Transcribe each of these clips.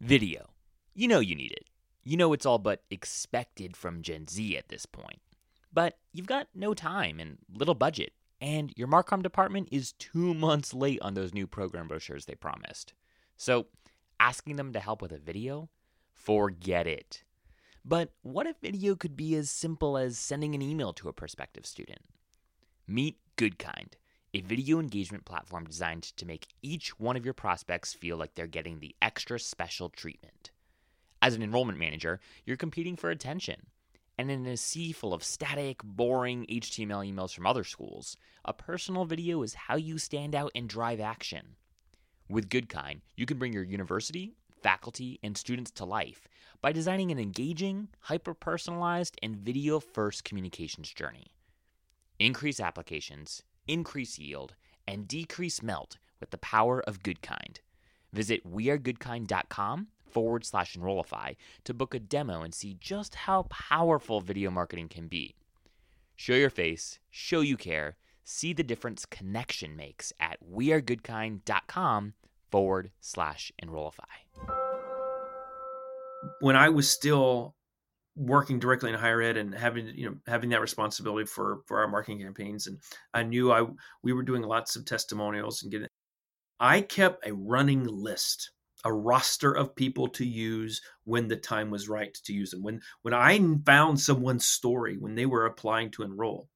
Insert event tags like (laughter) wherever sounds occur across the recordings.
Video. You know you need it. You know it's all but expected from Gen Z at this point. But you've got no time and little budget, and your Marcom department is two (laughs) months late on those new program brochures they promised. So, asking them to help with a video? Forget it. But what if video could be as simple as sending an email to a prospective student? Meet Goodkind a video engagement platform designed to make each one of your prospects feel like they're getting the extra special treatment. As an enrollment manager, you're competing for attention. And in a sea full of static, boring HTML emails from other schools, a personal video is how you stand out and drive action. With Goodkind, you can bring your university, faculty, and students to life by designing an engaging, hyper personalized, and video first communications journey. Increase applications, increase yield, and decrease melt with the power of Goodkind. Visit wearegoodkind.com forward slash enrollify to book a demo and see just how powerful video marketing can be. Show your face, show you care, see the difference connection makes at wearegoodkind.com forward slash enrollify. When I was still working directly in higher ed and having you know having that responsibility for for our marketing campaigns and i knew i we were doing lots of testimonials and getting i kept a running list a roster of people to use when the time was right to use them. When when i found someone's story when they were applying to enroll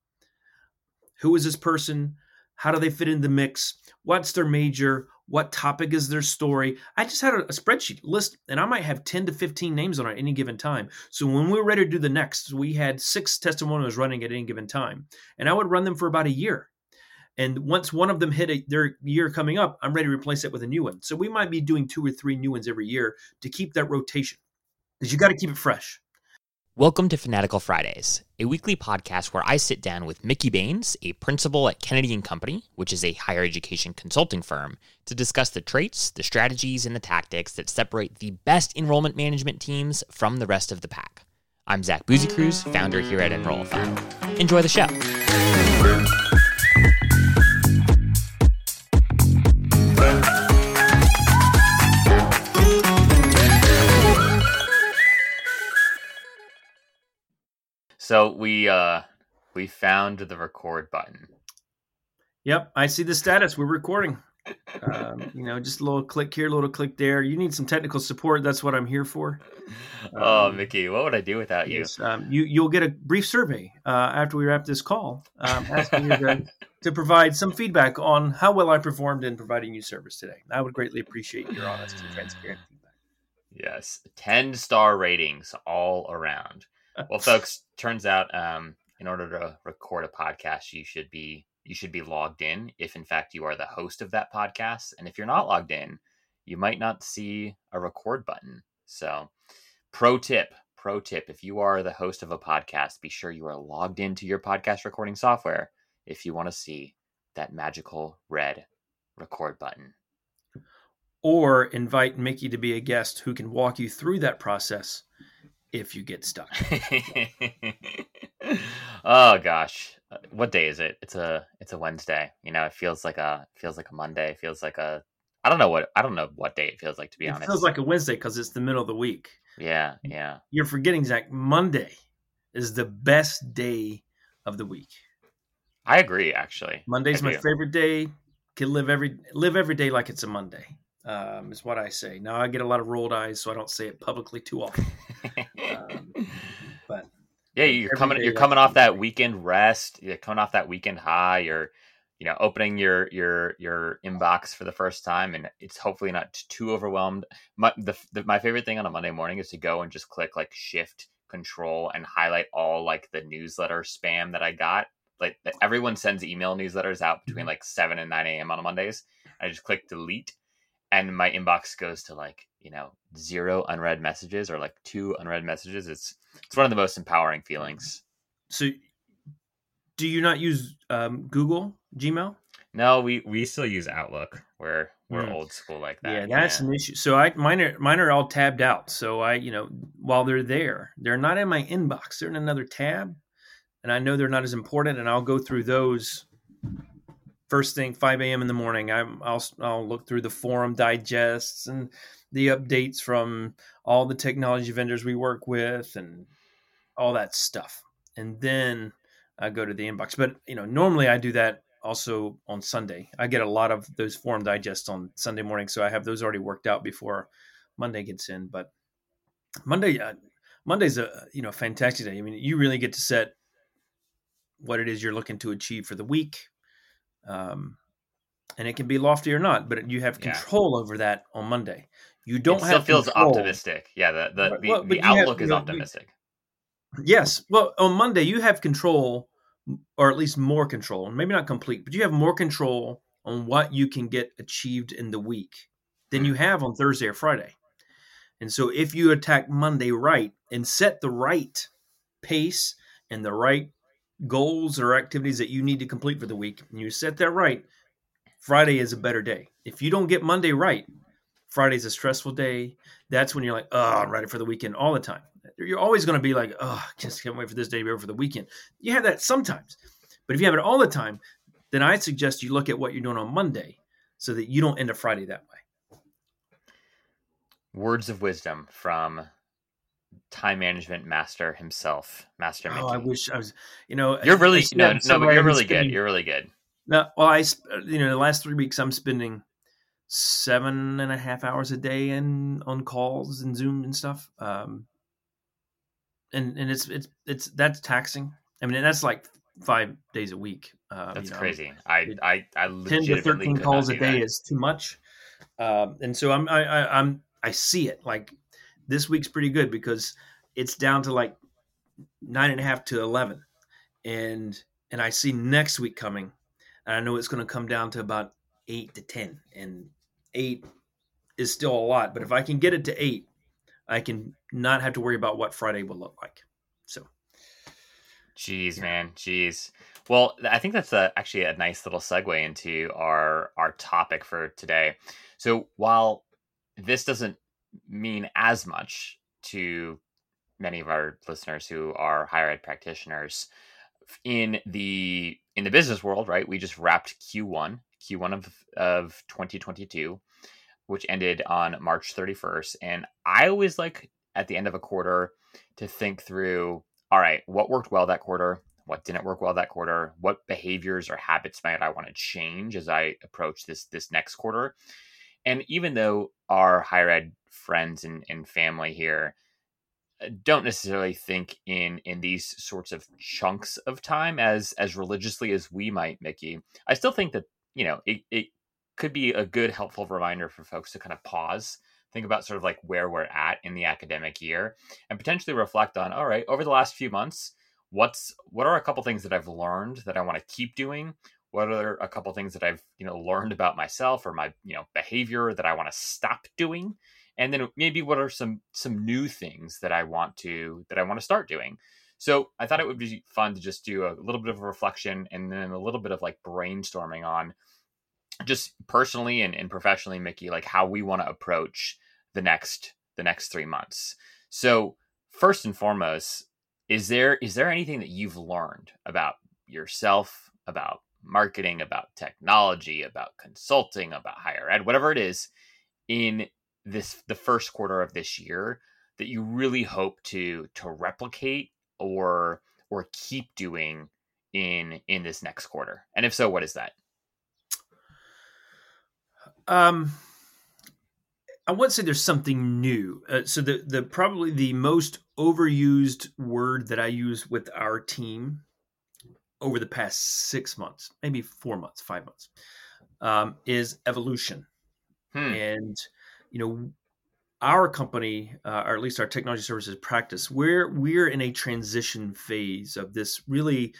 who is this person how do they fit in the mix what's their major what topic is their story. I just had a, a, spreadsheet list, and I might have 10 to 15 names on it at any given time. So when we were ready to do the next, we had six testimonials running at any given time, and I would run them for about a year. And once one of them hit a, their year coming up, I'm ready to replace it with a new one. So we might be doing two or three new ones every year to keep that rotation because you got to keep it fresh. Welcome to Fanatical Fridays, a weekly podcast where I sit down with Mickey Baines, a principal at Kennedy and Company, which is a higher education consulting firm, to discuss the traits, the strategies, and the tactics that separate the best enrollment management teams from the rest of the pack. I'm Zach Busekrus, founder here at Enrollify. Enjoy the show. So we uh we found the record button. Yep, I see the status. We're recording. (laughs) Um, you know, just a little click here, a little click there. You need some technical support. That's what I'm here for. oh, um, Mickey, what would I do without you? Yes, um, you you'll get a brief survey uh, after we wrap this call, um, asking you to, (laughs) to, provide some feedback on how well I performed in providing you service today. I would greatly appreciate your honest and transparent (sighs) feedback. Yes, ten star ratings all around well, folks, turns out um, in order to record a podcast, you should be you should be logged in if in fact you are the host of that podcast. And if you're not logged in, you might not see a record button. So, pro tip, pro tip, if you are the host of a podcast, be sure you are logged into your podcast recording software if you want to see that magical red record button. Or invite Mickey to be a guest who can walk you through that process if you get stuck. (laughs) oh gosh, uh, what day is it? It's a it's a Wednesday. You know, it feels like a feels like a Monday. It feels like a I don't know what I don't know what day it feels like to be it honest. It feels like a Wednesday because it's the middle of the week. Yeah, yeah. You're forgetting Zach. Monday is the best day of the week. I agree. Actually, Monday's my favorite day. Can live every live every day like it's a Monday um, is what I say. Now I get a lot of rolled eyes, so I don't say it publicly too often. (laughs) yeah, you're coming you're coming off that weekend rest. You're coming off that weekend high. You're you know opening your your your inbox for the first time, and it's hopefully not too overwhelmed. My the, the my favorite thing on a Monday morning is to go and just click like Shift Control and highlight all like the newsletter spam that I got. Like everyone sends email newsletters out between mm-hmm. like seven and nine a.m. on Mondays. I just click delete and my inbox goes to like you know zero unread messages or like two unread messages it's it's one of the most empowering feelings. So do you not use um, google gmail? No we we still use outlook. We're we're mm. old school like that yeah that's yeah. an issue. So i mine are mine are all tabbed out. So i you know while they're there they're not in my inbox. They're in another tab and i know they're not as important and i'll go through those first thing 5 a.m in the morning I'm, I'll, I'll look through the forum digests and the updates from all the technology vendors we work with and all that stuff. And then I go to the inbox. But you know, normally I do that also on Sunday. I get a lot of those forum digests on Sunday morning, so I have those already worked out before Monday gets in. But Monday, uh, Monday's a you know fantastic day. I mean, you really get to set what it is you're looking to achieve for the week. Um, and it can be lofty or not, but you have control yeah. over that on Monday. You don't it have feels control. optimistic. Yeah, the the, the, well, the outlook have, is optimistic. Yes. Well, on Monday you have control, or at least more control, maybe not complete, but you have more control on what you can get achieved in the week than you have on Thursday or Friday. And so if you attack Monday right and set the right pace and the right goals or activities that you need to complete for the week, and you set that right, Friday is a better day. If you don't get Monday right, Friday's a stressful day. That's when you're like, oh, I'm ready for the weekend all the time. You're always going to be like, oh, just can't wait for this day to be over for the weekend. You have that sometimes. But if you have it all the time, then I suggest you look at what you're doing on Monday so that you don't end a Friday that way. Words of wisdom from time management master himself, Master Mickey. Oh, I wish I was, you know, you're really, no, no, but you're really spending, good. You're really good. No, well, I, you know, the last three weeks I'm spending seven and a half hours a day in on calls and Zoom and stuff. Um, and and it's it's it's that's taxing. I mean, that's like five days a week. Uh, that's you know, crazy. I I I ten to thirteen calls a day that. is too much. Um, and so I'm I, I I'm I see it like this week's pretty good because it's down to like nine and a half to eleven, and and I see next week coming, and I know it's going to come down to about eight to ten, and eight is still a lot. But if I can get it to eight, I can not have to worry about what Friday will look like. So, jeez, man, jeez. Well, I think that's a, actually a nice little segue into our our topic for today. So, while this doesn't mean as much to many of our listeners who are higher ed practitioners in the in the business world, right? We just wrapped Q1, Q1 of of 2022 which ended on March 31st. And I always like at the end of a quarter to think through all right, what worked well that quarter? What didn't work well that quarter? What behaviors or habits might I want to change as I approach this this next quarter? And even though our higher ed friends and, and family here uh, don't necessarily think in in these sorts of chunks of time as as religiously as we might, Mickey, I still think that you know it, it could be a good helpful reminder for folks to kind of pause think about sort of like where we're at in the academic year and potentially reflect on all right over the last few months what's what are a couple things that i've learned that i want to keep doing what are a couple things that i've you know learned about myself or my you know behavior that i want to stop doing and then maybe what are some some new things that i want to that i want to start doing so i thought it would be fun to just do a little bit of a reflection and then a little bit of like brainstorming on just personally and, and professionally, Mickey, like how we want to approach the next the next three months. So first and foremost, is there is there anything that you've learned about yourself, about marketing, about technology, about consulting, about higher ed, whatever it is, in this the first quarter of this year that you really hope to to replicate or or keep doing in in this next quarter? And if so, what is that? Um, I wouldn't say there's something new. Uh, so the the probably the most overused word that I use with our team over the past six months, maybe four months, five months, um, is evolution. Hmm. And you know, our company, uh, or at least our technology services practice, we're we're in a transition phase of this really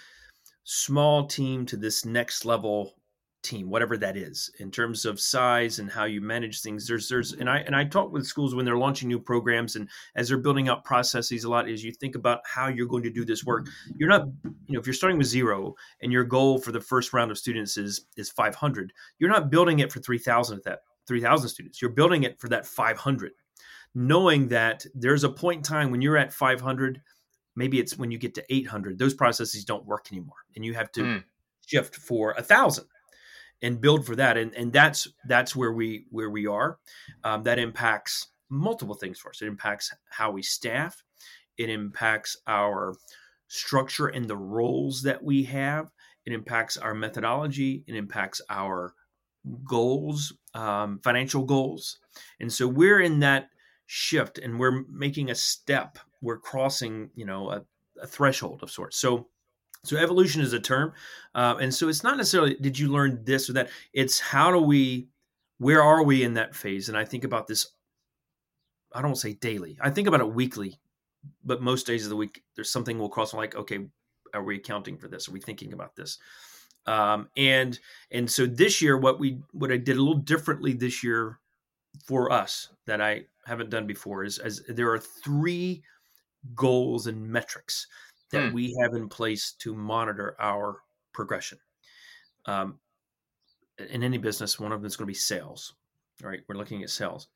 small team to this next level team whatever that is in terms of size and how you manage things. There's there's and i and i talk with schools when they're launching new programs and as they're building up processes a lot is you think about how you're going to do this work. You're not you know if you're starting with zero and your goal for the first round of students is is 500 you're not building it for 3000 at that 3000 students. You're building it for that 500 knowing that there's a point in time when you're at 500 maybe it's when you get to 800 those processes don't work anymore and you have to mm. shift for a thousand and build for that. And and that's that's where we where we are. Um, that impacts multiple things for us. It impacts how we staff. It impacts our structure and the roles that we have. It impacts our methodology. It impacts our goals, um, financial goals. And so we're in that shift and we're making a step. We're crossing, you know, a, a threshold of sorts. So so evolution is a term, uh, and so it's not necessarily did you learn this or that. It's how do we, where are we in that phase? And I think about this. I don't say daily. I think about it weekly, but most days of the week there's something we'll cross. like, okay, are we accounting for this? Are we thinking about this? Um, and and so this year, what we what I did a little differently this year for us that I haven't done before is as there are three goals and metrics that hmm. we have in place to monitor our progression. Um, in any business, one of them is going to be sales, right? We're looking at sales,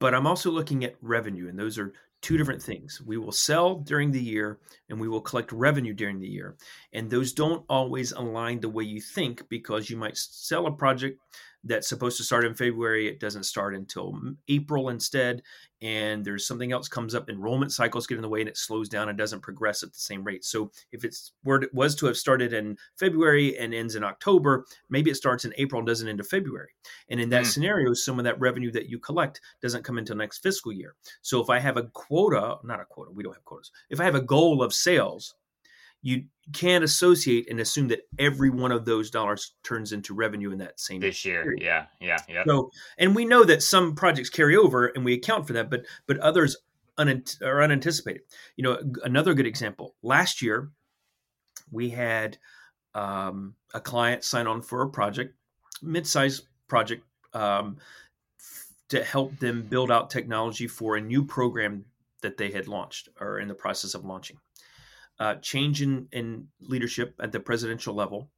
but I'm also looking at revenue, and those are two different things. We will sell during the year and we will collect revenue during the year. And those don't always align the way you think because you might sell a project that's supposed to start in February. It doesn't start until April instead. And there's something else comes up. Enrollment cycles get in the way and it slows down and doesn't progress at the same rate. So if it's where it was to have started in February and ends in October, maybe it starts in April and doesn't end in February. And in that mm. scenario, some of that revenue that you collect doesn't come until next fiscal year. So if I have a quota, not a quota, we don't have quotas. If I have a goal of sales you can't associate and assume that every one of those dollars turns into revenue in that same this year. Period. Yeah, yeah, yeah. So, and we know that some projects carry over, and we account for that, but but others are unanticipated. You know, another good example. Last year, we had um, a client sign on for a project, mid-sized project, um, to help them build out technology for a new program that they had launched or in the process of launching uh, change in, in leadership at the presidential level,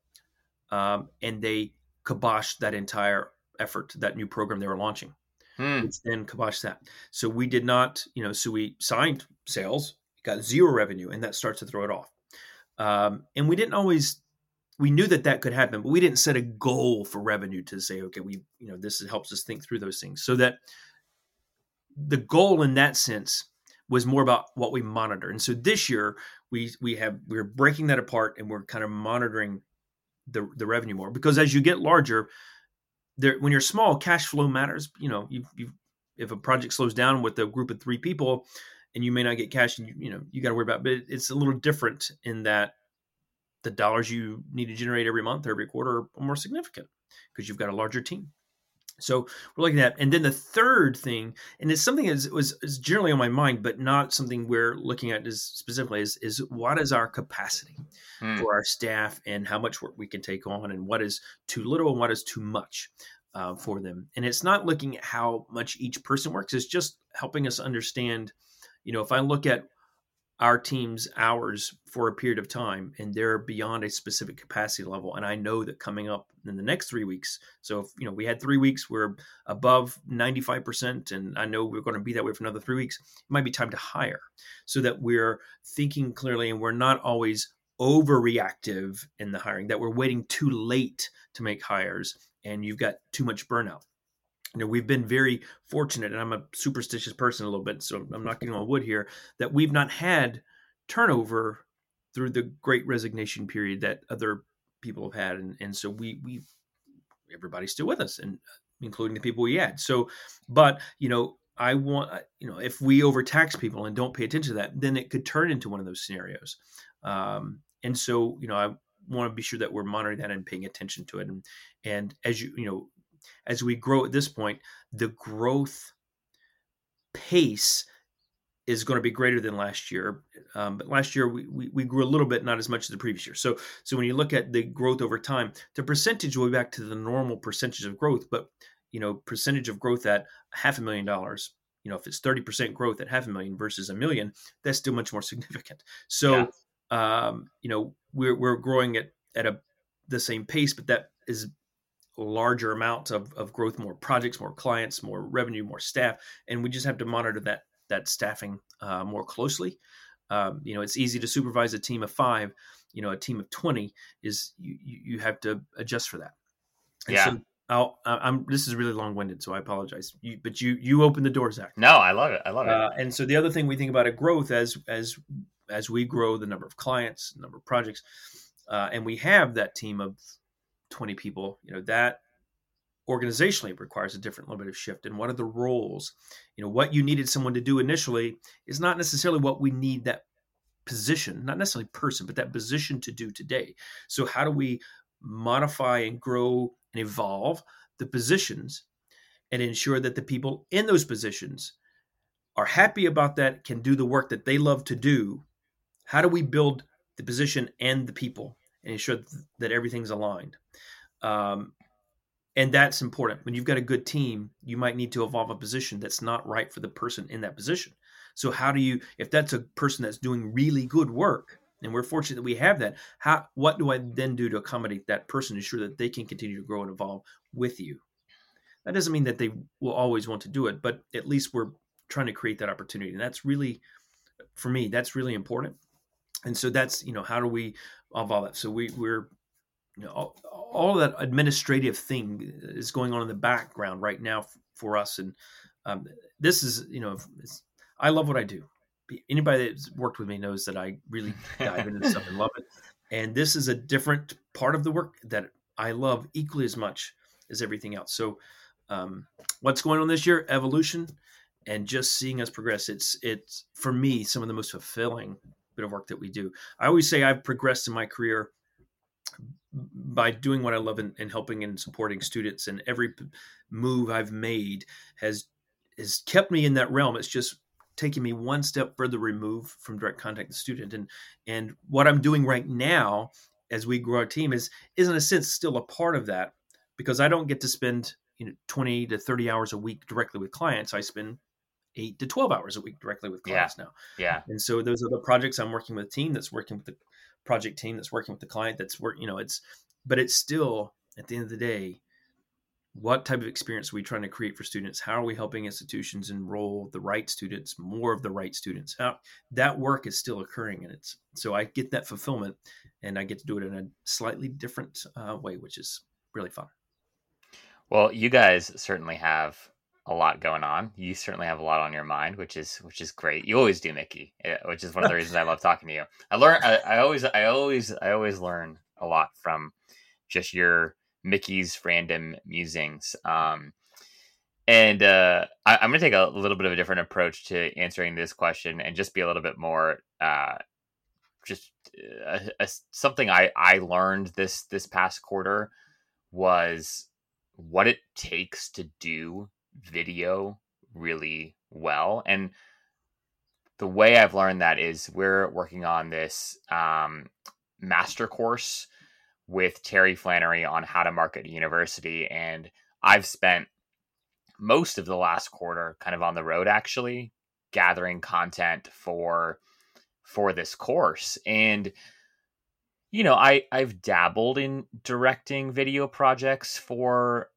um, and they kiboshed that entire effort, that new program they were launching. Hmm. Which then kiboshed that. So we did not, you know, so we signed sales, got zero revenue, and that starts to throw it off. Um, and we didn't always we knew that that could happen, but we didn't set a goal for revenue to say, okay, we, you know, this helps us think through those things. So that the goal in that sense was more about what we monitor. And so this year we we have we're breaking that apart and we're kind of monitoring the the revenue more because as you get larger, there when you're small, cash flow matters. You know, you you if a project slows down with a group of three people and you may not get cash and you, you know you got to worry about but it's a little different in that the dollars you need to generate every month or every quarter are more significant because you've got a larger team so we're looking at, and then the third thing, and it's something that was is generally on my mind, but not something we're looking at is specifically is is what is our capacity hmm. for our staff and how much work we can take on, and what is too little and what is too much uh, for them. And it's not looking at how much each person works; it's just helping us understand. You know, if I look at our team's hours for a period of time and they're beyond a specific capacity level. And i know that coming up in the next three weeks so if you know we had three weeks we're above 95% and i know we're going to be that way for another three weeks it might be time to hire so that we're thinking clearly and we're not always overreactive in the hiring that we're waiting too late to make hires and you've got too much burnout you know we've been very fortunate and i'm a superstitious person a little bit so i'm knocking on wood here that we've not had turnover through the great resignation period that other people have had and, and so we we everybody's still with us and including the people we had. So but you know i want you know if we overtax people and don't pay attention to that then it could turn into one of those scenarios. Um, and so you know i want to be sure that we're monitoring that and paying attention to it and and as you you know as we grow at this point, the growth pace is going to be greater than last year. Um, but last year we, we, we, grew a little bit, not as much as the previous year. So so when you look at the growth over time, the percentage will be back to the normal percentage of growth. But you know, percentage of growth at half a million dollars. You know, if it's thirty percent growth at half a million versus a million, that's still much more significant. So, yeah. um, you know, we're we're growing at at a the same pace, but that is larger amounts of, of growth, more projects, more clients, more revenue, more staff, and we just have to monitor that that staffing uh, more closely. Um, you know, it's easy to supervise a team of five. You know, a team of twenty is you you have to adjust for that. And yeah. So I'll, I'm. This is really long winded, so I apologize. You, but you you open the door, Zach. No, I love it. I love it. Uh, and so the other thing we think about a growth as as as we grow the number of clients, number of projects, uh, and we have that team of 20 people. You know that organizationally requires a different little bit of shift. And what are the roles? You know what you needed someone to do initially is not necessarily what we need that position, not necessarily person, but that position to do today. So how do we modify and grow and evolve the positions and ensure that the people in those positions are happy about that, can do the work that they love to do. How do we build the position and the people and ensure that everything's aligned? Um, and that's important. When you've got a good team, you might need to evolve a position that's not right for the person in that position. So, how do you, if that's a person that's doing really good work, and we're fortunate that we have that. How what do I then do to accommodate that person, ensure that they can continue to grow and evolve with you? That doesn't mean that they will always want to do it, but at least we're trying to create that opportunity, and that's really, for me, that's really important. And so that's you know how do we evolve that? So we we're you know all, all that administrative thing is going on in the background right now for us, and um, this is you know I love what I do anybody that's worked with me knows that I really dive into stuff and love it. And this is a different part of the work that I love equally as much as everything else. So, um, what's going on this year? Evolution, and just seeing us progress. It's it's for me some of the most fulfilling bit of work that we do. I always say I've progressed in my career by doing what I love and, and helping and supporting students. And every move I've made has has kept me in that realm. It's just taking me one step further removed from direct contact with the student. And and what I'm doing right now as we grow our team is is in a sense still a part of that because I don't get to spend you know 20 to 30 hours a week directly with clients. I spend eight to 12 hours a week directly with clients yeah. now. Yeah. And so those are the projects I'm working with team that's working with the project team that's working with the client that's work, you know, it's but it's still at the end of the day, what type of experience are we trying to create for students? How are we helping institutions enroll the right students more of the right students? How, that work is still occurring and it's so i get that fulfillment and i get to do it in a slightly different uh, way which is really fun. Well you guys certainly have a lot going on. You certainly have a lot on your mind which is which is great. You always do mickey eh, which is one of the (laughs) reasons i love talking to you. I learn I, I always i always i always learn a lot from just your Mickey's random musings. Um, and uh, I, am going to take a little bit of a different approach to answering this question and just be a little bit more uh, just uh, a, a, something I, I learned this this past quarter was what it takes to do video really well. And the way I've learned that is we're working on this um, master course with Terry Flannery on how to market a university. And I've spent most of the last quarter kind of on the road actually gathering content for for this course and you know i i've dabbled in directing video projects for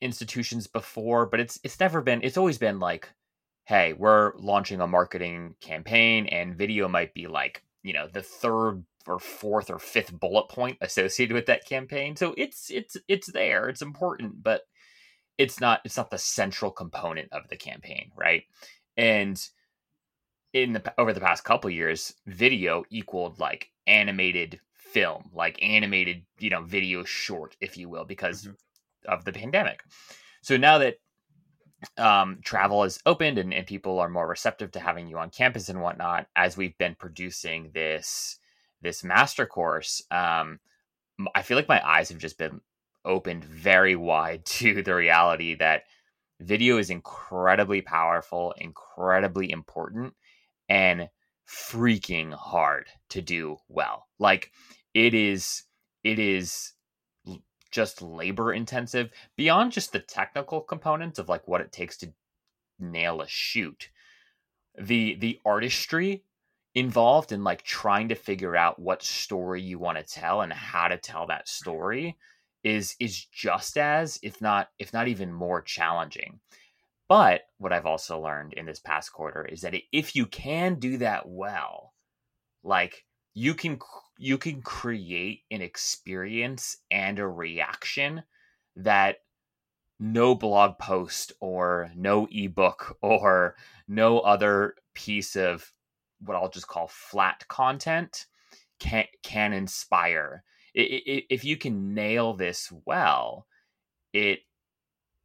institutions before but it's it's never been it's always been like hey we're launching a marketing campaign and video might be like you know the third or fourth or fifth bullet point associated with that campaign. So it's it's it's there, it's important, but it's not it's not the central component of the campaign, right? And in the over the past couple years, video equaled like animated film, like animated, you know, video short, if you will, because mm-hmm. Of the pandemic. So now that um, travel is opened and, and people are more receptive to having you on campus and whatnot, as we've been producing this this master course, um, I feel like my eyes have just been opened very wide (laughs) to the reality that video is incredibly powerful, incredibly important, and freaking hard to do well. Like it is, it is just labor intensive beyond just the technical components of like what it takes to nail a shoot. The the artistry involved in like trying to figure out what story you want to tell and how to tell that story is is just as if not if not even more challenging but what i've also learned in this past quarter is that if you can do that well like you can you can create an experience and a reaction that no blog post or no ebook (laughs) or no other piece of what I'll just call flat content can can inspire. If you can nail this well, it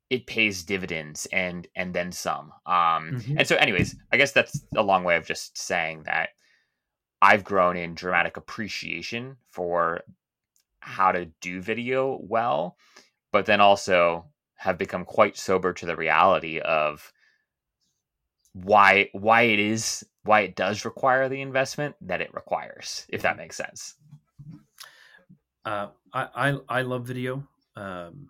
it pays dividends and and then some. Um, mm-hmm. And so, anyways, I guess that's a long way of just saying that I've grown in dramatic appreciation for how to do video well, but then also have become quite sober to the reality of why why it is why it does require the investment that it requires if that makes sense. Uh, I, I, I love video. Um,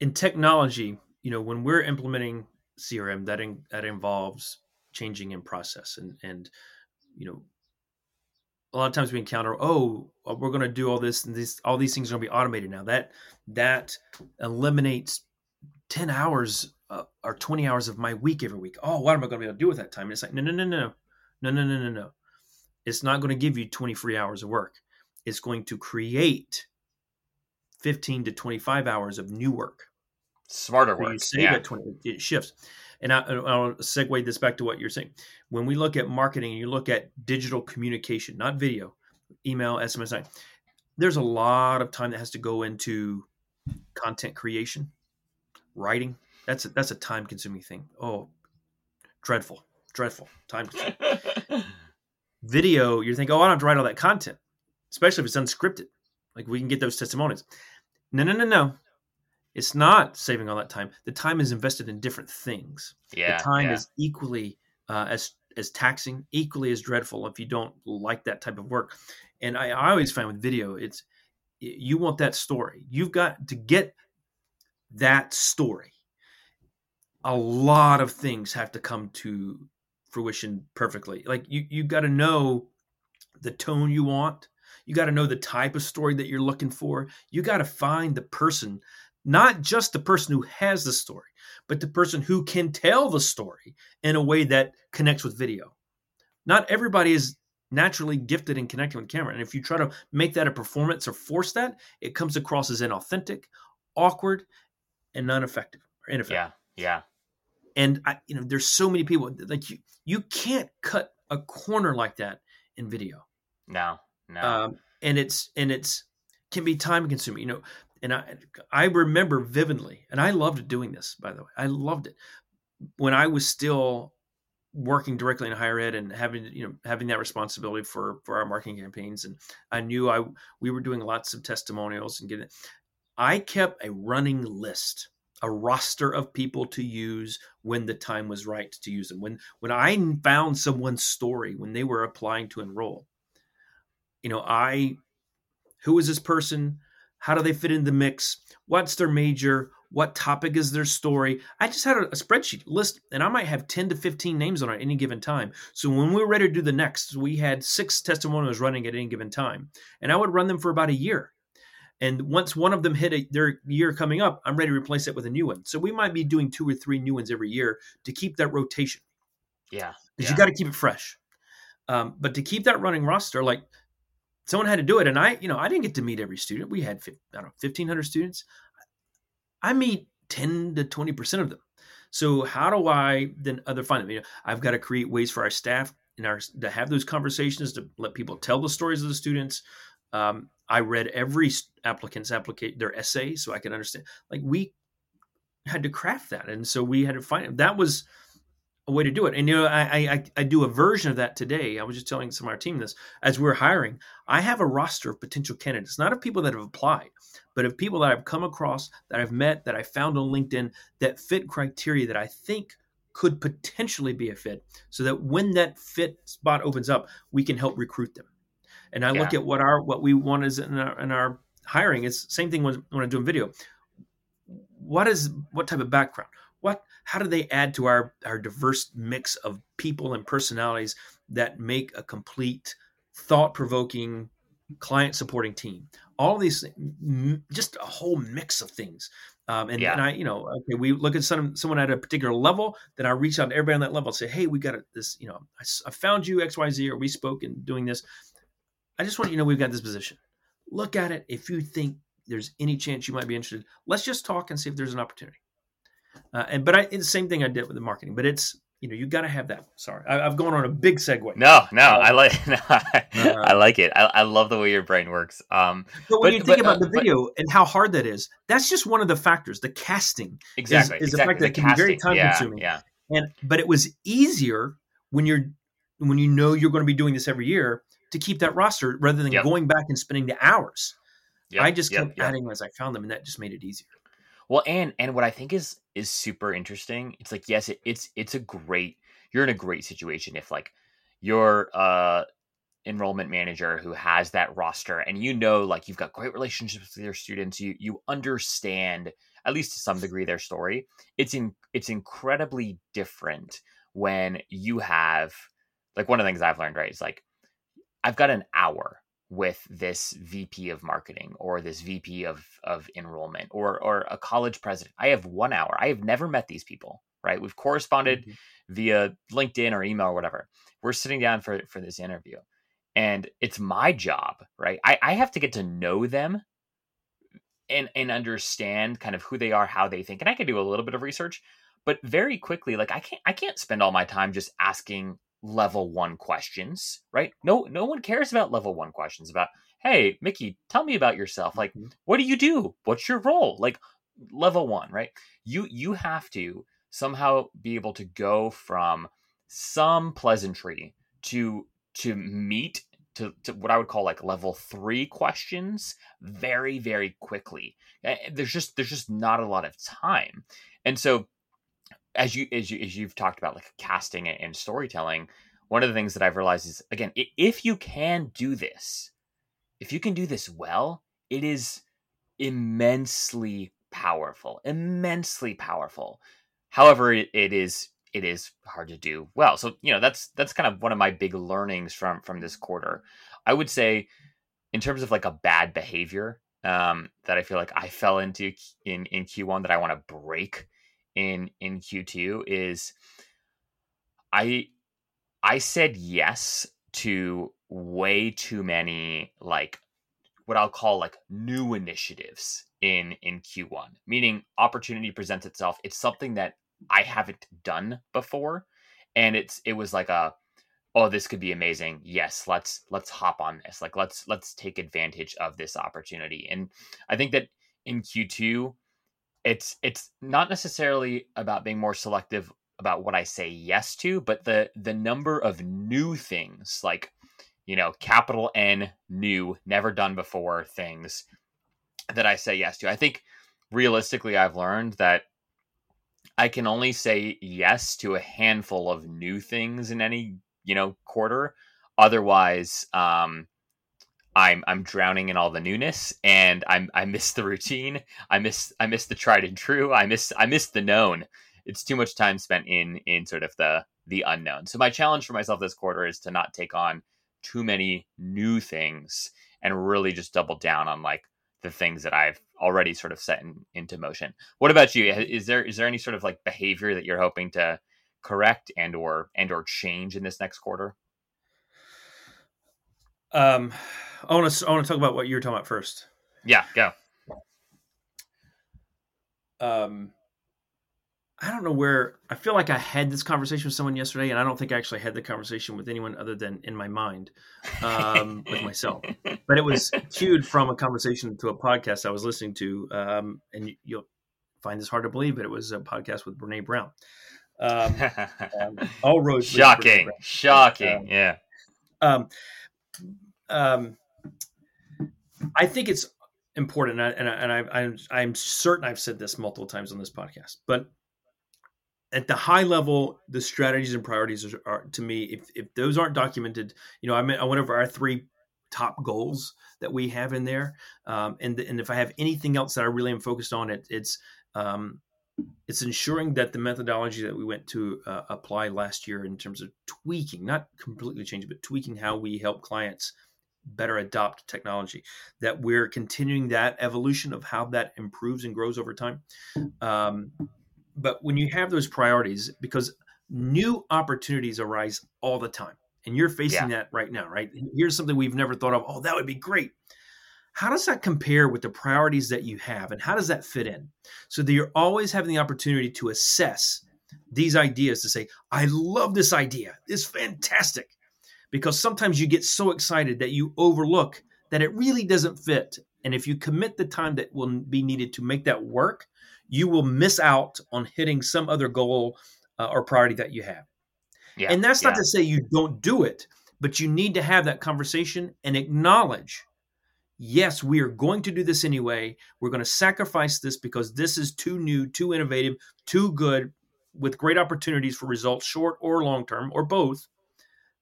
in technology you know when we're implementing crm that in, that involves changing in process and and you know a lot of times we encounter oh uh, we're going to do all this and these all these things are going to be automated now. That that eliminates 10 hours uh, or 20 hours of my week every week. Oh what am i going to be able to do with that time? And it's like no no no no no no no no no it's not going to give you 20 free hours of work. It's going to create 15 to 25 hours of new work. Smarter work You save yeah. 20, it shifts and I, will segue this back to what you're saying. When we look at marketing, and you look at digital communication, not video, email, SMS, there's a lot of time that has to go into content creation, writing. That's a, that's a time consuming thing. Oh, dreadful, dreadful time. Consuming. (laughs) video, you're thinking, oh, I don't have to write all that content, especially if it's unscripted. Like we can get those testimonials. No, no, no, no. It's not saving all that time. The time is invested in different things. Yeah, the time yeah. is equally uh, as as taxing, equally as dreadful if you don't like that type of work. And I, I always find with video, it's you want that story. You've got to get that story. A lot of things have to come to fruition perfectly. Like you, you got to know the tone you want. You got to know the type of story that you're looking for. You got to find the person not just the person who has the story, but the person who can tell the story in a way that connects with video. Not everybody is naturally gifted in connecting with camera. And if you try to make that a performance or force that, it comes across as inauthentic, awkward, and non-effective or ineffective. Yeah. Yeah. And I, you know, there's so many people like you you can't cut a corner like that in video. No, no. Um, and it's and it's can be time consuming. You know, and I I remember vividly, and I loved doing this. By the way, I loved it when I was still working directly in higher ed and having you know having that responsibility for for our marketing campaigns. And I knew I we were doing lots of testimonials and getting. I kept a running list a roster of people to use when the time was right to use them. When when I found someone's story when they were applying to enroll, you know, I who is this person? How do they fit in the mix? What's their major? What topic is their story? I just had a, a spreadsheet list, and I might have 10 to 15 names on it at any given time. So when we were ready to do the next, we had six testimonials running at any given time. And I would run them for about a year. And once one of them hit a, their year coming up, I'm ready to replace it with a new one. So we might be doing two or three new ones every year to keep that rotation. Yeah. Because yeah. you got to keep it fresh. Um, but to keep that running roster, like someone had to do it and i you know i didn't get to meet every student. We had i don't know 1500 students. I meet 10 to 20 percent of them. So how do i then other find them? You know i've got to create ways for our staff and our to have those conversations to let people tell the stories of the students. Um, i read every applicant's applicate their essay so i could understand. Like we had to craft that and so we had to find that was a way to do it. And you know, I, I I do a version of that today. I was just telling some of our team this as we're hiring. I have a roster of potential candidates, not of people that have applied, but of people that I've come across, that I've met, that I found on LinkedIn that fit criteria that I think could potentially be a fit, so that when that fit spot opens up, we can help recruit them. And I yeah. look at what our what we want is in our, in our hiring. It's same thing when, when I'm doing video. What is what type of background? What how do they add to our our diverse mix of people and personalities that make a complete thought-provoking client supporting team all these just a whole mix of things um, and, yeah. and I, you know, okay, we look at some, someone at a particular level, then I reach out to everybody on that level and say, hey, we got this, you know, I, I found you X, Y, Z, or we spoke in doing this. I just want you to know we've got this position. Look at it. If you think there's any chance you might be interested, let's just talk and see if there's an opportunity. Uh, and but I, it's the same thing I did with the marketing, but it's you know you got to have that. Sorry, I, have gone on a big segue. No, no, uh, I like (laughs) no, I, uh, I, like it. I, I, love the way your brain works. Um, but when but, you think but, about uh, the video but, and how hard that is, that's just one of the factors. The casting exactly is, is exactly. a factor that can casting. be very time yeah, consuming. Yeah. And but it was easier when you're when you know you're going to be doing this every year to keep that roster rather than yep. going back and spending the hours. Yep, I just kept yep, adding as I found them, and that just made it easier. Well, and and what I think is is super interesting. It's like yes, it, it's it's a great. You're in a great situation if like you're uh enrollment manager who has that roster and you know like you've got great relationships with your students you you understand at least to some degree their story it's in it's incredibly different when you have like one of the things i've learned right is like i've got an hour with this VP of marketing or this VP of of enrollment or or a college president. I have one hour. I have never met these people, right? We've corresponded mm-hmm. via LinkedIn or email or whatever. We're sitting down for for this interview. And it's my job, right? I, I have to get to know them and and understand kind of who they are, how they think. And I can do a little bit of research, but very quickly, like I can't I can't spend all my time just asking level one questions, right? No, no one cares about level one questions about, hey, Mickey, tell me about yourself. Like, mm-hmm. what do you do? What's your role? Like level one, right? You you have to somehow be able to go from some pleasantry to to meet to, to what I would call like level three questions very, very quickly. There's just there's just not a lot of time. And so as you as you as you've talked about like casting and storytelling, one of the things that I've realized is again, if you can do this, if you can do this well, it is immensely powerful, immensely powerful. However, it, it is it is hard to do well. So you know that's that's kind of one of my big learnings from from this quarter. I would say, in terms of like a bad behavior um, that I feel like I fell into in in Q1 that I want to break in in Q2 is I I said yes to way too many like what I'll call like new initiatives in in Q1 meaning opportunity presents itself. It's something that I haven't done before and it's it was like a oh this could be amazing. Yes let's let's hop on this. Like let's let's take advantage of this opportunity. And I think that in Q2 it's it's not necessarily about being more selective about what I say yes to, but the the number of new things like you know capital N new never done before things that I say yes to. I think realistically I've learned that I can only say yes to a handful of new things in any, you know, quarter. Otherwise, um I'm I'm drowning in all the newness and I'm I miss the routine. I miss I miss the tried and true. I miss I miss the known. It's too much time spent in in sort of the the unknown. So my challenge for myself this quarter is to not take on too many new things and really just double down on like the things that I've already sort of set in, into motion. What about you? Is there is there any sort of like behavior that you're hoping to correct and or and or change in this next quarter? Um I want to I want to talk about what you were talking about first. Yeah, go. Um, I don't know where I feel like I had this conversation with someone yesterday, and I don't think I actually had the conversation with anyone other than in my mind um, with myself. But it was cued from a conversation to a podcast I was listening to, um, and you'll find this hard to believe, but it was a podcast with Brene Brown. Um, (laughs) um all roads. Shocking, shocking, yeah. Um, I think it's important, and, I, and I, I'm I'm certain I've said this multiple times on this podcast, but at the high level, the strategies and priorities are, are to me, if if those aren't documented, you know, I mean, I went over our three top goals that we have in there, um, and and if I have anything else that I really am focused on, it it's um, it's ensuring that the methodology that we went to uh, apply last year in terms of tweaking, not completely changing, but tweaking how we help clients better adopt technology that we're continuing that evolution of how that improves and grows over time. Um, but when you have those priorities because new opportunities arise all the time and you're facing yeah. that right now right? Here's something we've never thought of oh that would be great how does that compare with the priorities that you have and how does that fit in? So that you're always having the opportunity to assess these ideas to say i love this idea. It's fantastic. Because sometimes you get so excited that you overlook that it really doesn't fit and if you commit the time that will be needed to make that work you will miss out on hitting some other goal uh, or priority that you have. Yeah, and that's not yeah. to say you don't do it but you need to have that conversation and acknowledge yes, we are going to do this anyway. We're going to sacrifice this because this is too new, too innovative, too good, with great opportunities for results, short or long term, or both,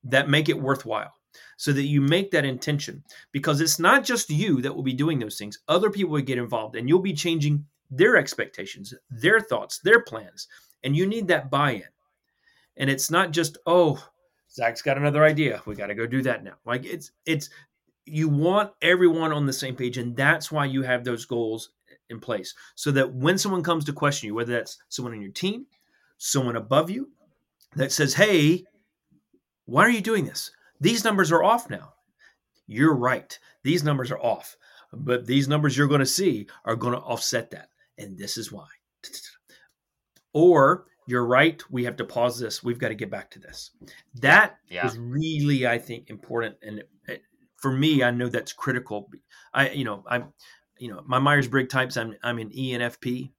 that make it worthwhile. So that you make that intention because it's not just you that will be doing those things. Other people will get involved and you'll be changing their expectations, their thoughts, their plans. And you need that buy in. And it's not just, oh, Zach's got another idea. We got to go do that now. Like it's it's you want everyone on the same page and that's why you have those goals in place so that when someone comes to question you whether that's someone on your team someone above you that says hey why are you doing this? These numbers are off now. You're right. These numbers are off but these numbers you're going to see are going to offset that and this is why. Or you're right we have to pause this. We've got to get back to this. That yeah. is really i think important and for me, I know that's critical. I, you know, I'm, you know, my Myers Briggs types. I'm, I'm an ENFP,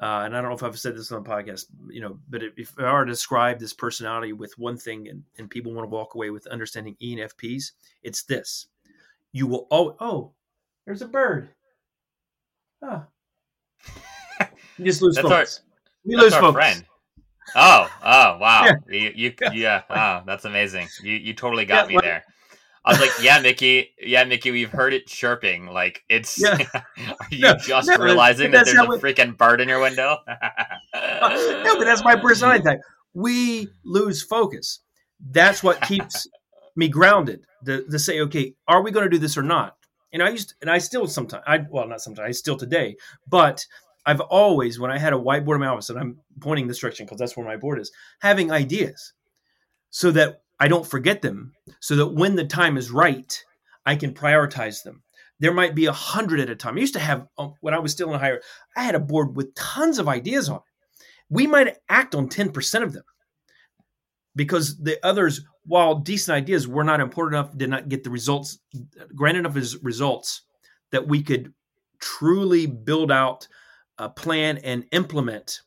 uh, and I don't know if I've said this on the podcast, you know, but if I were to describe this personality with one thing, and, and people want to walk away with understanding ENFPs, it's this: you will oh oh, there's a bird. Ah, you just lose (laughs) that's focus. Our, we lose focus. Friend. Oh, oh, wow! (laughs) Yeah. You, you, yeah. yeah, wow, that's amazing. You, you totally got yeah, me well, there. I was like, "Yeah, Mickey. Yeah, Mickey. We've heard it chirping. Like it's. Yeah. (laughs) are you no, just no, realizing that there's a freaking bird in your window?" (laughs) no, but that's my personality type. We lose focus. That's what keeps me grounded. To, to say, okay, are we going to do this or not? And I used, and I still sometimes, I well, not sometimes, I still today, but I've always, when I had a whiteboard in my office, and I'm pointing this direction because that's where my board is, having ideas, so that I don't forget them so that when the time is right, I can prioritize them. There might be a hundred at a time. I used to have, um, when I was still in higher, I had a board with tons of ideas on it. We might act on 10% of them because the others, while decent ideas, were not important enough, did not get the results, grand enough as results that we could truly build out a plan and implement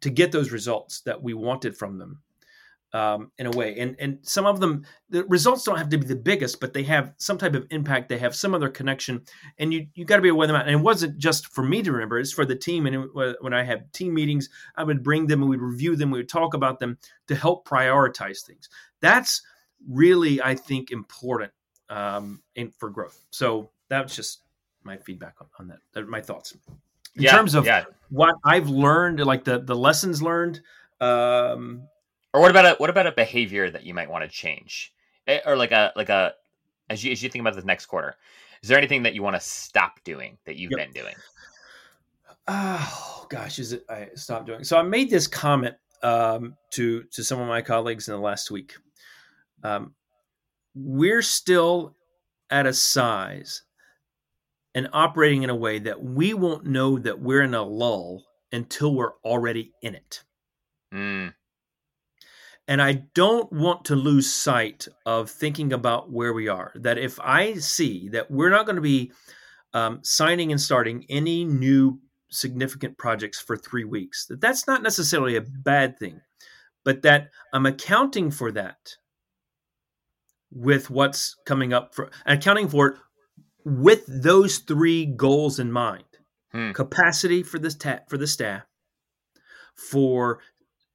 to get those results that we wanted from them um, in a way. And and some of them, the results don't have to be the biggest, but they have some type of impact. They have some other connection, and you you got to be aware of them out. And it wasn't just for me to remember; it's for the team. And it, when I have team meetings, I would bring them and we'd review them. We would talk about them to help prioritize things. That's really, I think, important um, in, for growth. So that's just my feedback on, on that. My thoughts in yeah, terms of yeah. what I've learned, like the the lessons learned. Um, or what about a what about a behavior that you might want to change, eh, or like a like a as you as you think about the next quarter, is there anything that you want to stop doing that you've yep. been doing? Oh gosh, is it I stopped doing? So I made this comment um, to to some of my colleagues in the last week. Um, we're still at a size and operating in a way that we won't know that we're in a lull until we're already in it. Mm. And I don't want to lose sight of thinking about where we are. That if I see that we're not going to be um, signing and starting any new significant projects for three weeks, that that's not necessarily a bad thing, but that I'm accounting for that with what's coming up for accounting for it with those three goals in mind hmm. capacity for this ta- for the staff for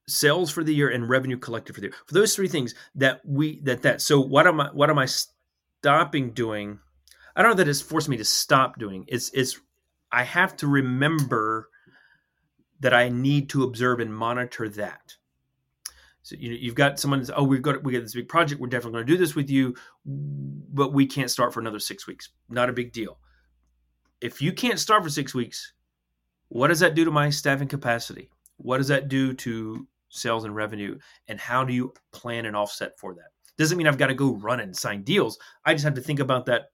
sales for the year and revenue collected for the year. For those three things that we that that so what am I what am I stopping doing? I don't know that it's forced me to stop doing. It's it's I have to remember that I need to observe and monitor that. So you know, you've got someone. That's, oh, we've got we got this big project. We're definitely going to do this with you, but we can't start for another six weeks. Not a big deal. If you can't start for six weeks, what does that do to my staffing capacity? What does that do to sales and revenue and how do you plan an offset for that? Doesn't mean i've got to go run and sign deals. I just have to think about that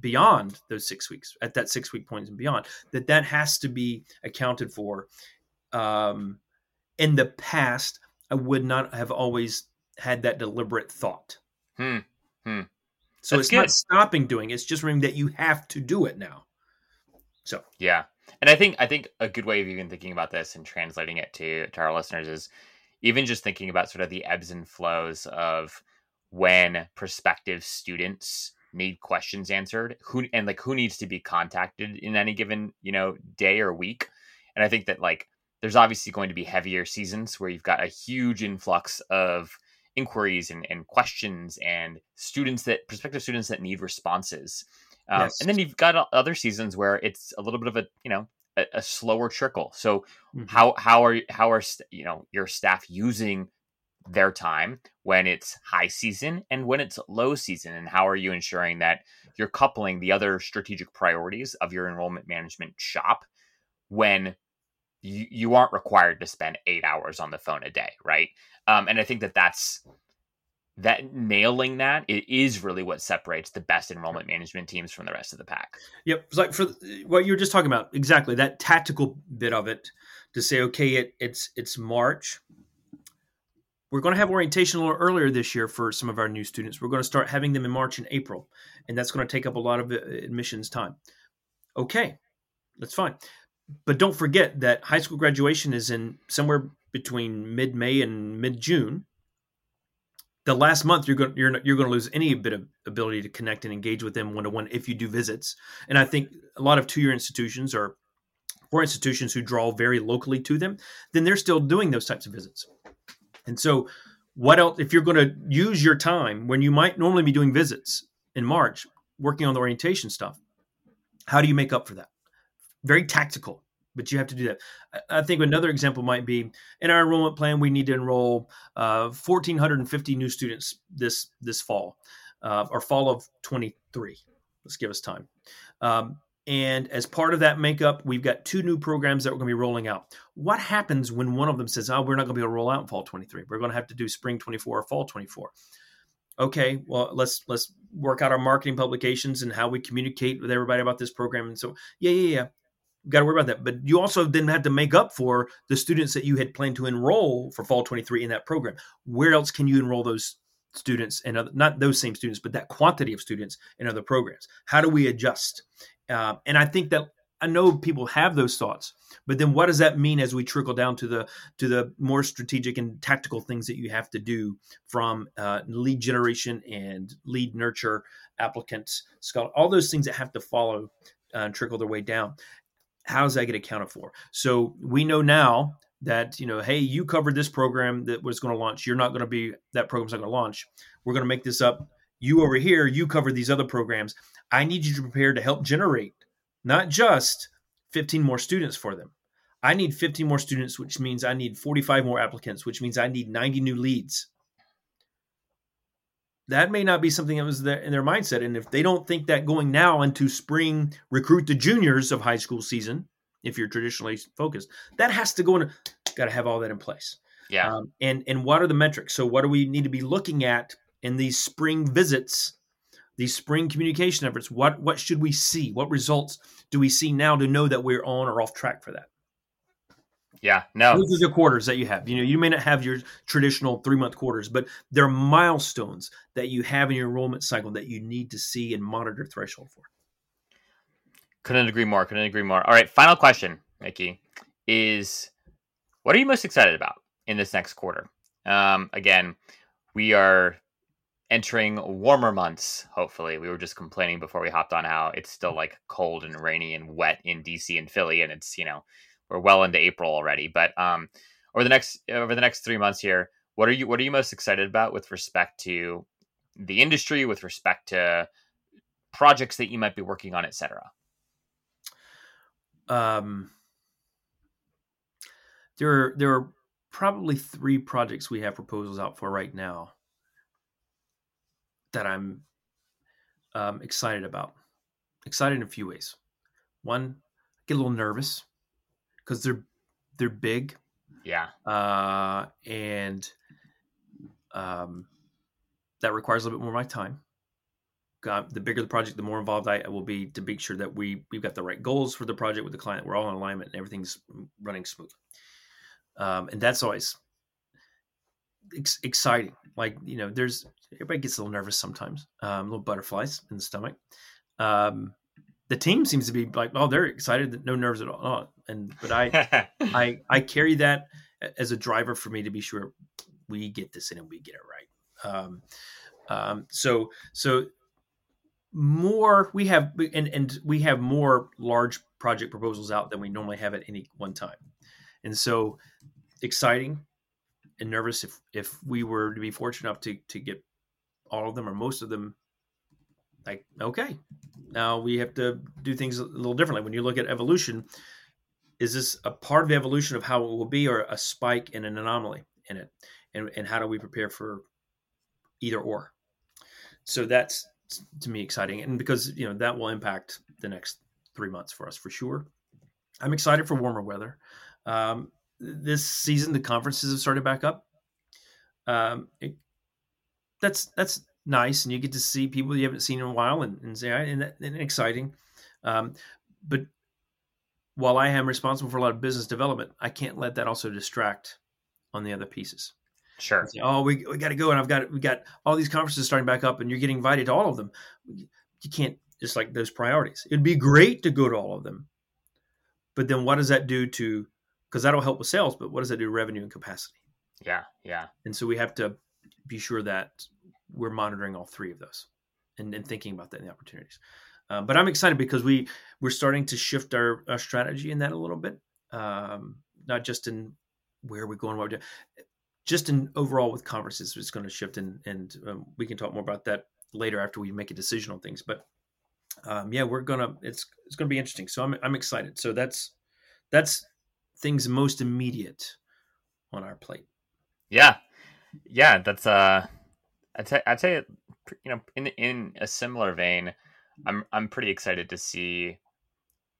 beyond those six weeks at that six week point and beyond that that has to be accounted for um, in the past. I would not have always had that deliberate thought. Hmm. Hmm. so That's it's not stopping doing it, it's just remembering that you have to do it now. So. Yeah, and I think I think a good way of even thinking about this and translating it to to our listeners is even just thinking about sort of the ebbs and flows of when prospective students need questions answered, who and like who needs to be contacted in any given you know day or week. And I think that like there's obviously going to be heavier seasons where you've got a huge influx of inquiries and, and questions and students that prospective students that need responses um, Yes. and then you've got other seasons where it's a little bit of a you know a, a slower trickle. So Mhm. how how are how are you know your staff using their time when it's high season and when it's low season? And how are you ensuring that you're coupling the other strategic priorities of your enrollment management shop when you, you aren't required to spend eight hours on the phone a day right? Um, and i think that that's that nailing that it is really what separates the best enrollment management teams from the rest of the pack Yep. It's like for what you were just talking about, exactly that tactical bit of it to say, okay, it, it's it's March. We're going to have orientation a little earlier this year for some of our new students. We're going to start having them in March and April, and that's going to take up a lot of admissions time. Okay, that's fine, but don't forget that high school graduation is in somewhere between mid May and mid June. The last month you're going you're you're going to lose any bit of ability to connect and engage with them one to one if you do visits. And I think a lot of two year institutions or or institutions who draw very locally to them, then they're still doing those types of visits. And so, what else, if you're going to use your time when you might normally be doing visits in March, working on the orientation stuff, how do you make up for that? Very tactical, but you have to do that. I think another example might be in our enrollment plan, we need to enroll uh, 1,450 new students this this fall, uh, or fall of 23. Let's give us time. Um, and as part of that makeup, we've got two new programs that we're going to be rolling out. What happens when one of them says, "Oh, we're not going to be able to roll out in fall 23. We're going to have to do spring 24 or fall 24." Okay, well, let's let's work out our marketing publications and how we communicate with everybody about this program. And so, yeah, yeah, yeah, got to worry about that. But you also then have to make up for the students that you had planned to enroll for fall 23 in that program. Where else can you enroll those students and other, not those same students, but that quantity of students in other programs? How do we adjust? Uh, and I think that I know people have those thoughts, but then what does that mean as we trickle down to the to the more strategic and tactical things that you have to do from uh, lead generation and lead nurture applicants, scholar, all those things that have to follow uh, trickle their way down. How does that get accounted for? So we know now that you know, hey, you covered this program that was going to launch. You're not going to be that program's not going to launch. We're going to make this up. You over here, you cover these other programs. I need you to prepare to help generate not just 15 more students for them. I need 15 more students, which means I need 45 more applicants, which means I need 90 new leads. That may not be something that was there in their mindset. And if they don't think that going now into spring recruit the juniors of high school season, if you're traditionally focused, that has to go in. Got to have all that in place. yeah Um, and and what are the metrics? So what do we need to be looking at in these spring visits, these spring communication efforts? What what should we see? What results do we see now to know that we're on or off track for that? Yeah no Those are the quarters that you have. You know, you may not have your traditional three month quarters, but there are milestones that you have in your enrollment cycle that you need to see and monitor threshold for. Couldn't agree more. Couldn't agree more. All right, final question, Mickey, is what are you most excited about in this next quarter? Um, again, we are entering warmer months. Hopefully, we were just complaining before we hopped on how it's still like cold and rainy and wet in DC and Philly, and it's you know we're well into April already. But um, over the next over the next three months here, what are you what are you most excited about with respect to the industry, with respect to projects that you might be working on, et cetera? Um, there are there are probably three projects we have proposals out for right now that I'm um, excited about. Excited in a few ways. One, I get a little nervous because they're they're big Yeah. uh, and um, that requires a little bit more of my time. got the bigger the project, the more involved I will be to make sure that we we've got the right goals for the project with the client. We're all in alignment and everything's running smooth. Um, and that's always ex- exciting. Like you know, there's everybody gets a little nervous sometimes, um, little butterflies in the stomach. Um, the team seems to be like, oh, they're excited, no nerves at all. Oh, and but I, (laughs) I, I carry that as a driver for me to be sure we get this in and we get it right. Um, um, so, so more we have, and and we have more large project proposals out than we normally have at any one time, and so exciting and nervous if if we were to be fortunate enough to to get all of them or most of them like okay now we have to do things a little differently. When you look at evolution is this a part of the evolution of how it will be or a spike and an anomaly in it? And, and how do we prepare for either or? So that's to me exciting. And because you know that will impact the next three months for us for sure. I'm excited for warmer weather. Um, this season the conferences have started back up. Um, it, that's that's nice, and you get to see people you haven't seen in a while, and, and say, and, that, and exciting. Um, but while I am responsible for a lot of business development, I can't let that also distract on the other pieces. Sure. Say, oh, we, we got to go, and I've got we got all these conferences starting back up, and you're getting invited to all of them. You can't just like those priorities. It'd be great to go to all of them, but then what does that do to? Because that'll help with sales, but what does that do to revenue and capacity? Yeah, yeah. And so we have to be sure that we're monitoring all three of those and, and thinking about that in the opportunities. Uh, but I'm excited because we we're starting to shift our, our strategy in that a little bit, um, not just in where we're going, what we're doing, just in overall with conferences. It's going to shift, and and um, we can talk more about that later after we make a decision on things. But um, yeah, we're gonna it's it's gonna be interesting. So I'm I'm excited. So that's that's things most immediate on our plate. Yeah, yeah, that's uh, I'd say say you know in in a similar vein, I'm I'm pretty excited to see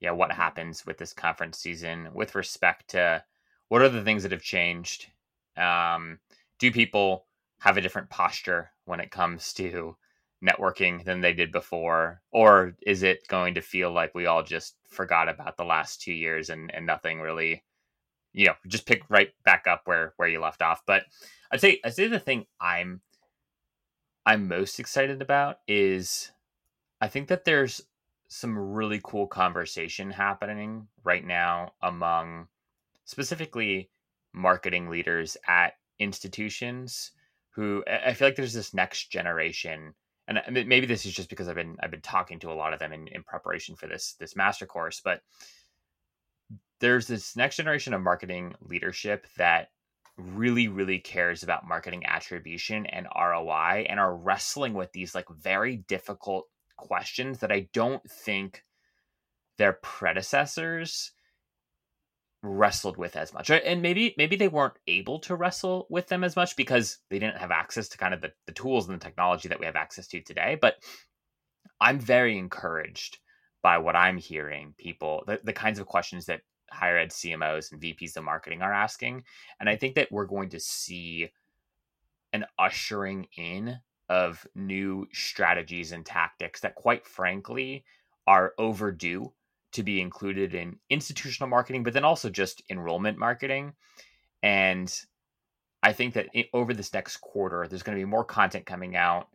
yeah what happens with this conference season with respect to what are the things that have changed. Um, do people have a different posture when it comes to networking than they did before or is it going to feel like we all just forgot about the last two years and, and nothing really you know just pick right back up where where you left off but i'd say i'd say the thing i'm i'm most excited about is i think that there's some really cool conversation happening right now among specifically marketing leaders at institutions who i feel like there's this next generation and maybe this is just because i've been i've been talking to a lot of them in, in preparation for this this master course but there's this next generation of marketing leadership that really really cares about marketing attribution and ROI and are wrestling with these like very difficult questions that I don't think their predecessors wrestled with as much. And maybe maybe they weren't able to wrestle with them as much because they didn't have access to kind of the, the tools and the technology that we have access to today but i'm very encouraged by what i'm hearing people the, the kinds of questions that higher ed CMOs and VPs of marketing are asking. And I think that we're going to see an ushering in of new strategies and tactics that, quite frankly, are overdue to be included in institutional marketing, but then also just enrollment marketing. And I think that over this next quarter, there's going to be more content coming out.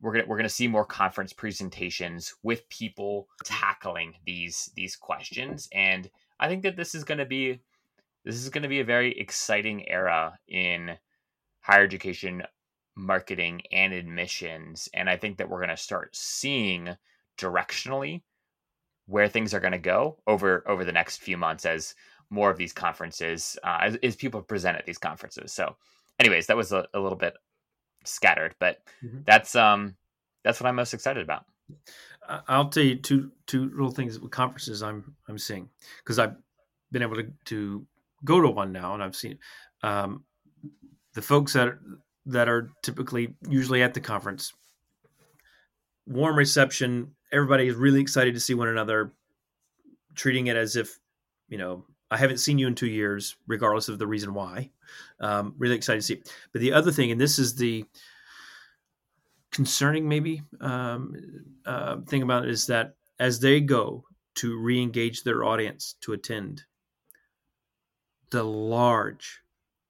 We're gonna we're gonna see more conference presentations with people tackling these these questions, and I think that this is going to be this is going to be a very exciting era in higher education marketing and admissions and I think that we're going to start seeing directionally where things are going to go over over the next few months as more of these conferences uh, as, as, people present at these conferences. So, anyways, that was a, a little bit scattered, but mm-hmm. that's um that's what I'm most excited about. I'll tell you two two little things with conferences I'm I'm seeing because I've been able to to go to one now and I've seen um, the folks that are, that are typically usually at the conference. Warm reception everybody is really excited to see one another treating it as if you know I haven't seen you in two years regardless of the reason why. Um, really excited to see. But the other thing and this is the concerning maybe um, uh, thing about it is that as they go to re-engage their audience to attend, the large,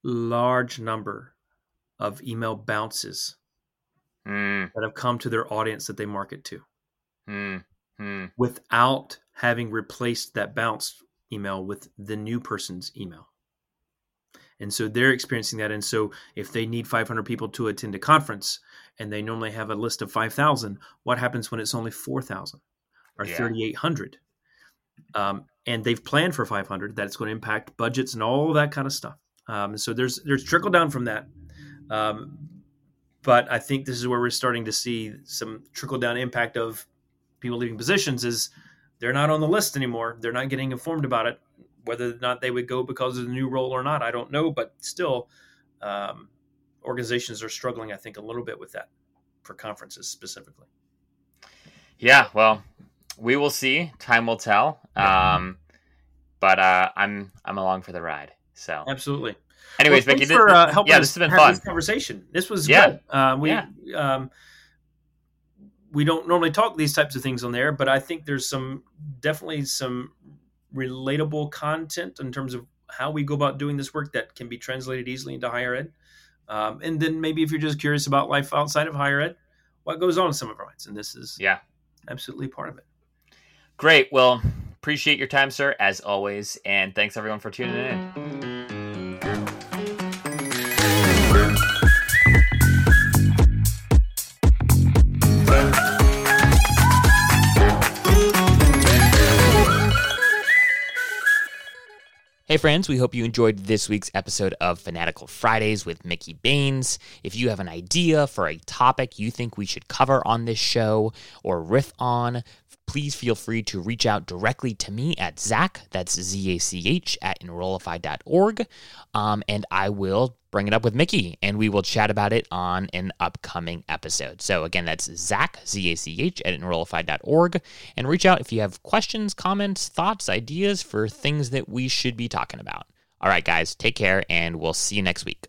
large number of email bounces Mm, that have come to their audience that they market to mm, mm. without having replaced that bounce email with the new person's email. And so they're experiencing that. And so if they need 500 people to attend a conference and they normally have a list of 5,000, what happens when it's only 4,000 or Yeah. 3,800? Um, and they've planned for 500, that it's going to impact budgets and all that kind of stuff. Um, so there's there's trickle down from that. Um, but I think this is where we're starting to see some trickle down impact of people leaving positions is they're not on the list anymore. They're not getting informed about it. Whether or not they would go because of the new role or not, I don't know. But still, um, organizations are struggling, I think, a little bit with that for conferences specifically. Yeah, well, we will see. Time will tell. Um, but uh, I'm I'm along for the ride. So, Absolutely. anyways, well, thanks for uh, helping yeah, us this has been have fun. This conversation. This was Yeah. good. Um, we Yeah. um, we don't normally talk these types of things on there, but I think there's some definitely some relatable content in terms of how we go about doing this work that can be translated easily into higher ed. Um, and then maybe if you're just curious about life outside of higher ed, what goes on in some of our minds, and this is Yeah, absolutely part of it. great. Well, appreciate your time, sir, as always, and thanks everyone for tuning in. Hey, friends, we hope you enjoyed this week's episode of Fanatical Fridays with Mickey Baines. If you have an idea for a topic you think we should cover on this show or riff on, please feel free to reach out directly to me at Zach, that's Z A C H, at enrollify.org, um, and I will bring it up with Mickey and we will chat about it on an upcoming episode. So, again, that's Zach, Z A C H, at enrollify.org, and reach out if you have questions, comments, thoughts, ideas for things that we should be talking about. All right, guys, take care, and we'll see you next week.